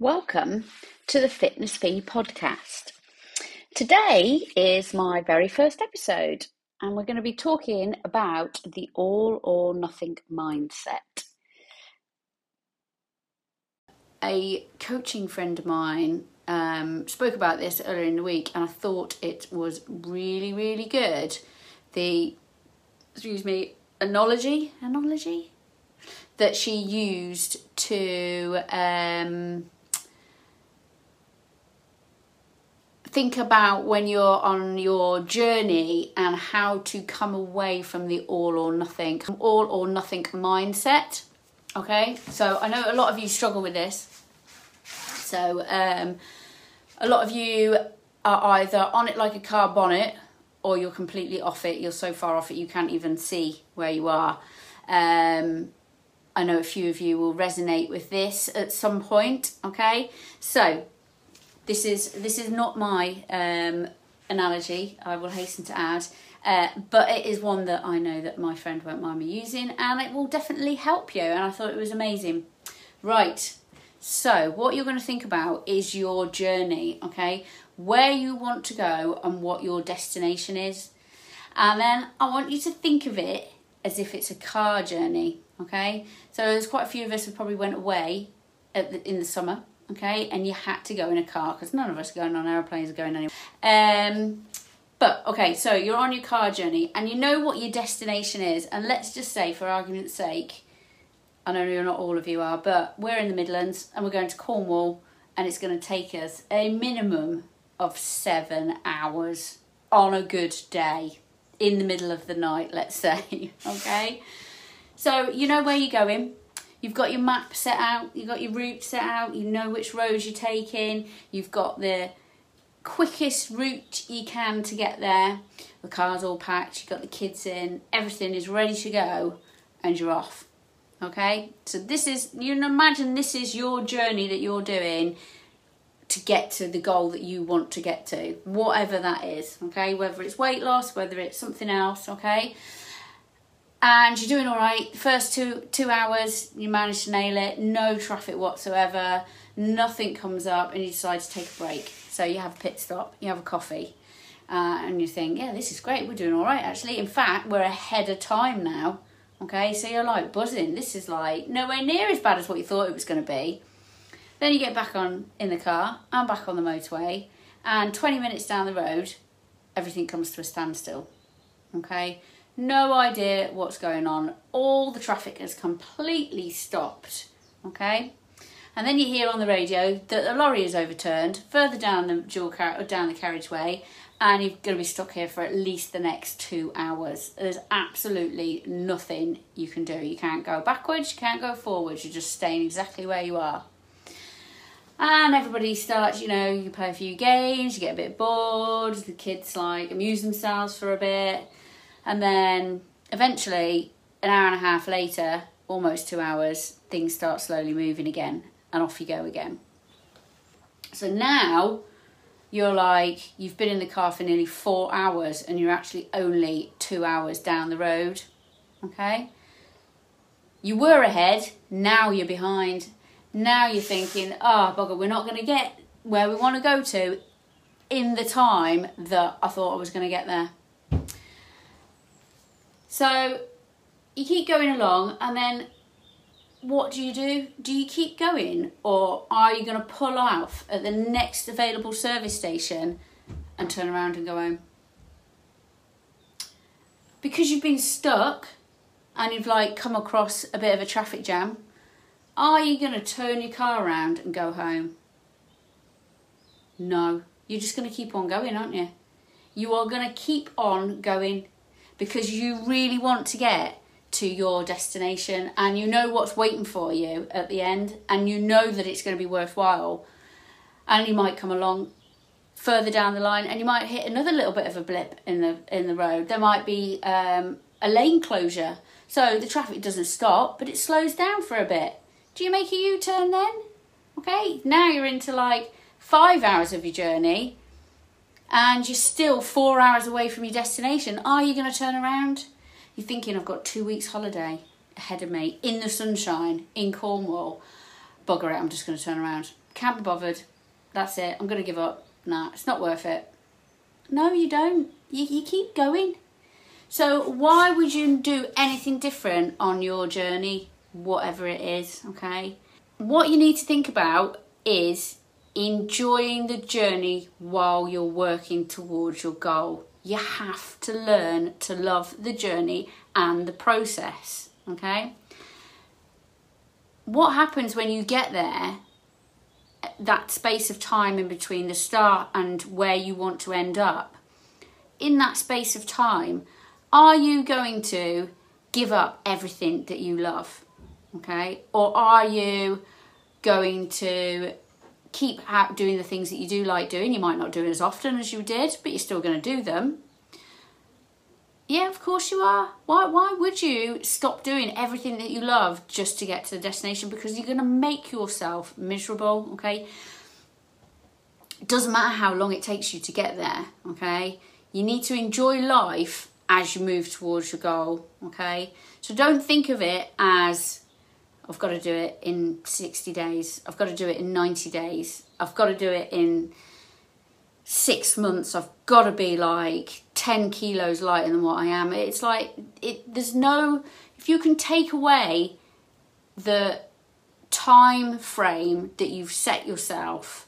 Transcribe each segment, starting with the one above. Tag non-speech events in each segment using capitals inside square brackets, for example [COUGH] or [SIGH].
Welcome to the Fitness Fi podcast. Today is my very first episode, and we're going to be talking about the all or nothing mindset. A coaching friend of mine um, spoke about this earlier in the week, and I thought it was really, really good. The, excuse me, analogy, analogy that she used to um, think about when you're on your journey and how to come away from the all or nothing, all or nothing mindset. Okay, so I know a lot of you struggle with this. So, um, a lot of you are either on it like a car bonnet or you're completely off it. You're so far off it you can't even see where you are. Um, I know a few of you will resonate with this at some point. Okay, so this is this is not my um, analogy. I will hasten to add, uh, but it is one that I know that my friend won't mind me using, and it will definitely help you. And I thought it was amazing. Right. So what you're going to think about is your journey. Okay, where you want to go and what your destination is, and then I want you to think of it as if it's a car journey. Okay, so there's quite a few of us who probably went away in the summer okay, and you had to go in a car because none of us are going on airplanes or going anywhere. Um, but okay, so you're on your car journey and you know what your destination is, and let's just say, for argument's sake, I know you're not all of you are, but we're in the Midlands and we're going to Cornwall, and it's going to take us a minimum of seven hours on a good day in the middle of the night, let's say, [LAUGHS] okay? So you know where you're going You've got your map set out, you've got your route set out, you know which roads you're taking, you've got the quickest route you can to get there. The car's all packed, you've got the kids in, everything is ready to go, and you're off. Okay? So, this is, you can imagine this is your journey that you're doing to get to the goal that you want to get to, whatever that is. Okay? Whether it's weight loss, whether it's something else. Okay? And you're doing all right. First two two hours, you manage to nail it. No traffic whatsoever. Nothing comes up, and you decide to take a break. So you have a pit stop, you have a coffee, uh, and you think, yeah, this is great. We're doing all right actually. In fact, we're ahead of time now. Okay, so you're like buzzing. This is like nowhere near as bad as what you thought it was going to be. Then you get back on in the car and back on the motorway, and 20 minutes down the road, everything comes to a standstill. Okay, no idea what's going on. All the traffic has completely stopped. Okay? And then you hear on the radio that a lorry is overturned further down the dual car- down the carriageway, and you're going to be stuck here for at least the next two hours. There's absolutely nothing you can do. You can't go backwards, you can't go forwards. You're just staying exactly where you are. And everybody starts, you know, you play a few games, you get a bit bored. The kids like amuse themselves for a bit and then eventually, an hour and a half later, almost two hours, things start slowly moving again, and off you go again. So now you're like, you've been in the car for nearly four hours, and you're actually only two hours down the road. Okay? You were ahead, now you're behind. Now you're thinking, oh, bugger, we're not going to get where we want to go to in the time that I thought I was going to get there. So you keep going along, and then what do you do? Do you keep going, or are you going to pull off at the next available service station and turn around and go home? Because you've been stuck and you've like come across a bit of a traffic jam, are you going to turn your car around and go home? No, you're just going to keep on going, aren't you? You are going to keep on going because you really want to get to your destination and you know what's waiting for you at the end and you know that it's going to be worthwhile. And you might come along further down the line and you might hit another little bit of a blip in the in the road. There might be um, a lane closure. So the traffic doesn't stop but it slows down for a bit. Do you make a u-turn then? Okay now you're into like five hours of your journey and you're still four hours away from your destination, are you going to turn around? You're thinking, I've got two weeks' holiday ahead of me in the sunshine in Cornwall. Bugger it, I'm just going to turn around. can't be bothered. That's it. I'm going to give up. Nah, it's not worth it. No, you don't. You, you keep going. So why would you do anything different on your journey, whatever it is, okay? What you need to think about is enjoying the journey while you're working towards your goal. You have to learn to love the journey and the process, okay? What happens when you get there, that space of time in between the start and where you want to end up, in that space of time, are you going to give up everything that you love? Okay? Or are you going to keep doing the things that you do like doing. You might not do it as often as you did, but you're still going to do them. Yeah, of course you are. Why why would you stop doing everything that you love just to get to the destination? Because you're going to make yourself miserable, okay? It doesn't matter how long it takes you to get there, okay? You need to enjoy life as you move towards your goal, okay? So don't think of it as I've got to do it in 60 days. I've got to do it in 90 days. I've got to do it in six months. I've got to be like 10 kilos lighter than what I am. It's like, it. there's no, if you can take away the time frame that you've set yourself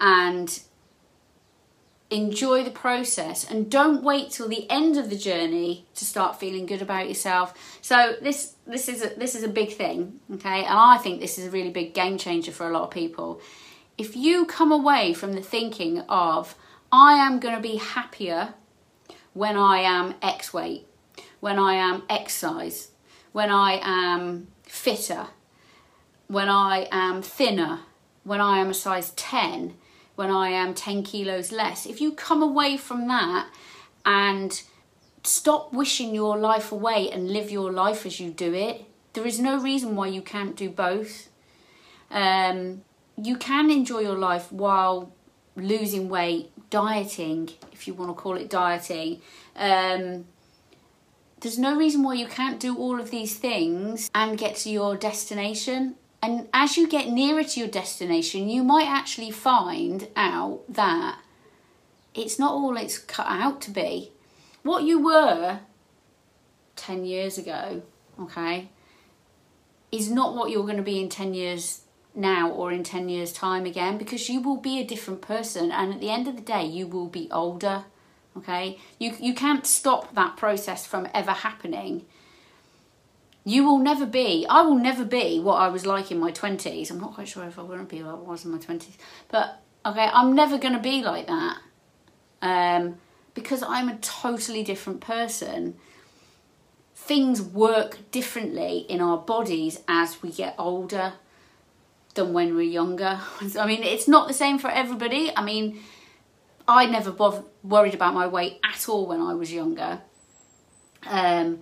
and enjoy the process and don't wait till the end of the journey to start feeling good about yourself. So this this is a, this is a big thing okay? And i think this is a really big game changer for a lot of people. If you come away from the thinking of i am going to be happier when i am x weight when i am x size when i am fitter when i am thinner when i am a size 10 when I am 10 kilos less. If you come away from that and stop wishing your life away and live your life as you do it, there is no reason why you can't do both. Um, you can enjoy your life while losing weight, dieting, if you want to call it dieting. Um, there's no reason why you can't do all of these things and get to your destination and as you get nearer to your destination, you might actually find out that it's not all it's cut out to be. What you were 10 years ago, okay, is not what you're going to be in 10 years now or in 10 years' time again because you will be a different person and at the end of the day, you will be older, okay? You, you can't stop that process from ever happening you will never be, I will never be what I was like in my 20s. I'm not quite sure if I want to be what I was in my 20s. But, okay, I'm never going to be like that. Um, because I'm a totally different person. Things work differently in our bodies as we get older than when we're younger. [LAUGHS] I mean, it's not the same for everybody. I mean, I never bothered, worried about my weight at all when I was younger. Um,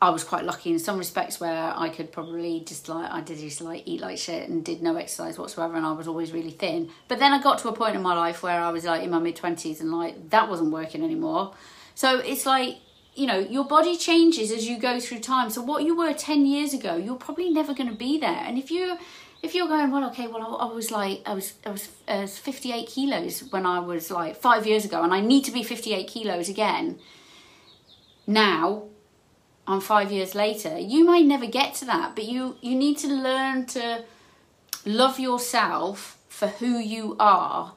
I was quite lucky in some respects where I could probably just like I did just like eat like shit and did no exercise whatsoever and I was always really thin. But then I got to a point in my life where I was like in my mid twenties and like that wasn't working anymore. So it's like you know your body changes as you go through time. So what you were ten years ago, you're probably never going to be there. And if you if you're going well, okay, well I, I was like I was I was, I was 58 kilos when I was like five years ago, and I need to be 58 kilos again now on five years later you may never get to that but you you need to learn to love yourself for who you are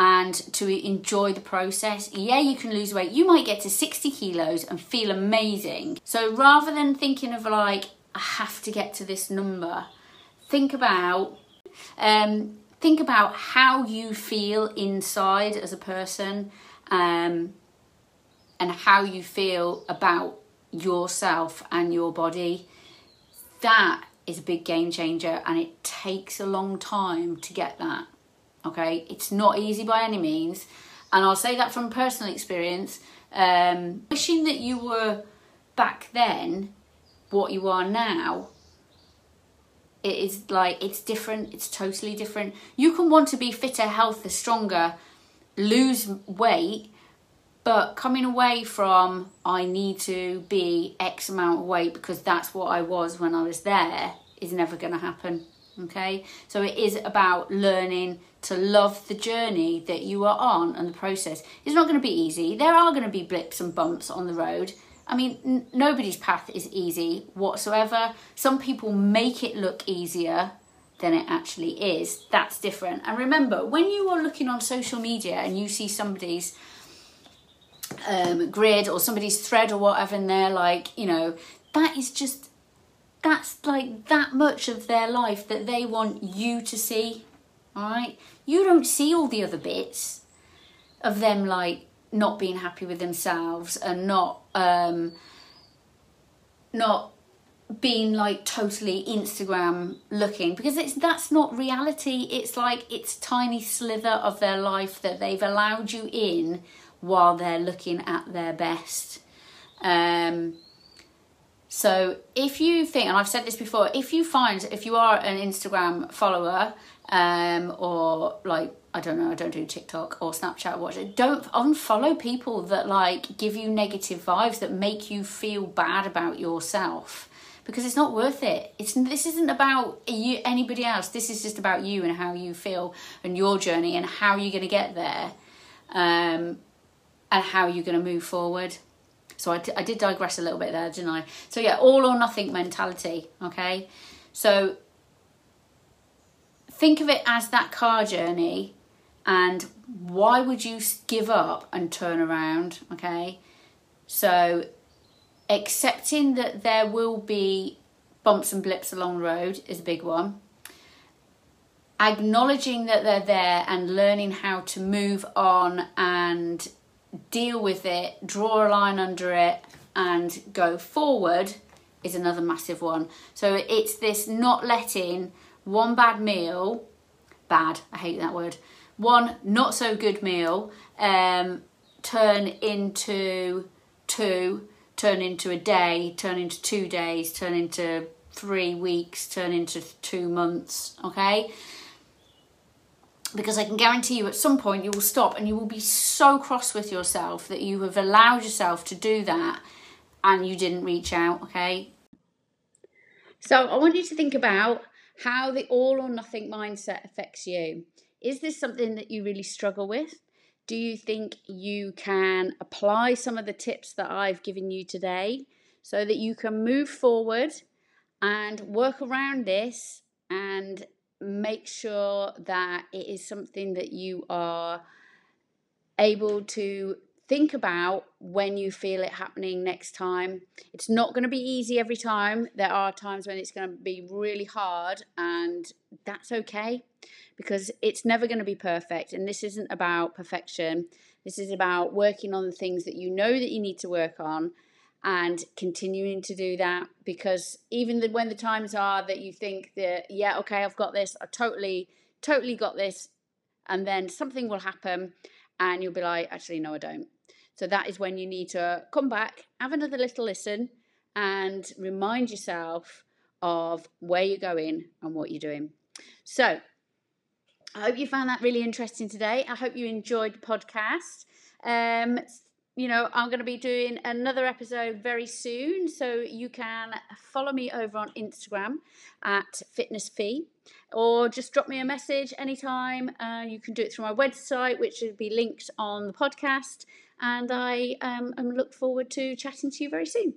and to enjoy the process. Yeah you can lose weight. You might get to 60 kilos and feel amazing. So rather than thinking of like i have to get to this number think about um, think about how you feel inside as a person um, and how you feel about yourself and your body, that is a big game changer and it takes a long time to get that. Okay, it's not easy by any means, and I'll say that from personal experience. Um, wishing that you were back then what you are now it is like it's different it's totally different you can want to be fitter healthier stronger lose weight but coming away from I need to be X amount of weight because that's what I was when I was there is never going to happen. Okay, so it is about learning to love the journey that you are on and the process. It's not going to be easy. There are going to be blips and bumps on the road. I mean, n- nobody's path is easy whatsoever. Some people make it look easier than it actually is. That's different. And remember, when you are looking on social media and you see somebody's um, grid or somebody's thread or whatever, and they're like, you know, that is just that's like that much of their life that they want you to see. All right, you don't see all the other bits of them like not being happy with themselves and not um not being like totally Instagram looking because it's that's not reality. It's like it's tiny slither of their life that they've allowed you in while they're looking at their best. Um, so if you think, and I've said this before, if you find if you are an Instagram follower um, or like I don't know, I don't do TikTok or Snapchat, watch it. Don't unfollow people that like give you negative vibes that make you feel bad about yourself because it's not worth it. It's this isn't about you anybody else. This is just about you and how you feel and your journey and how you're going to get there, um, and how you're going to move forward. So I, I did digress a little bit there, didn't I? So yeah, all or nothing mentality. Okay, so think of it as that car journey, and why would you give up and turn around? Okay, so accepting that there will be bumps and blips along the road is a big one. Acknowledging that they're there and learning how to move on and deal with it, draw a line under it, and go forward is another massive one. So it's this not letting one bad meal, bad, I hate that word, one not so good meal um, turn into two turn into a day, turn into two days, turn into three weeks, turn into two months, okay? Because I can guarantee you at some point you will stop and you will be so cross with yourself that you have allowed yourself to do that and you didn't reach out, okay? So I want you to think about how the all or nothing mindset affects you. Is this something that you really struggle with? Do you think you can apply some of the tips that I've given you today so that you can move forward and work around this and make sure that it is something that you are able to think about when you feel it happening next time. It's not going to be easy every time. There are times when it's going to be really hard, and that's okay because it's never going to be perfect. And this isn't about perfection. This is about working on the things that you know that you need to work on and continuing to do that because even the, when the times are that you think that yeah okay I've got this I totally totally got this and then something will happen and you'll be like actually no I don't so that is when you need to come back have another little listen and remind yourself of where you're going and what you're doing so I hope you found that really interesting today. I hope you enjoyed the podcast. Um, you know, I'm going to be doing another episode very soon, so you can follow me over on Instagram at Fitness Fi, or just drop me a message anytime. Uh, you can do it through my website, which will be linked on the podcast, and I um, look forward to chatting to you very soon.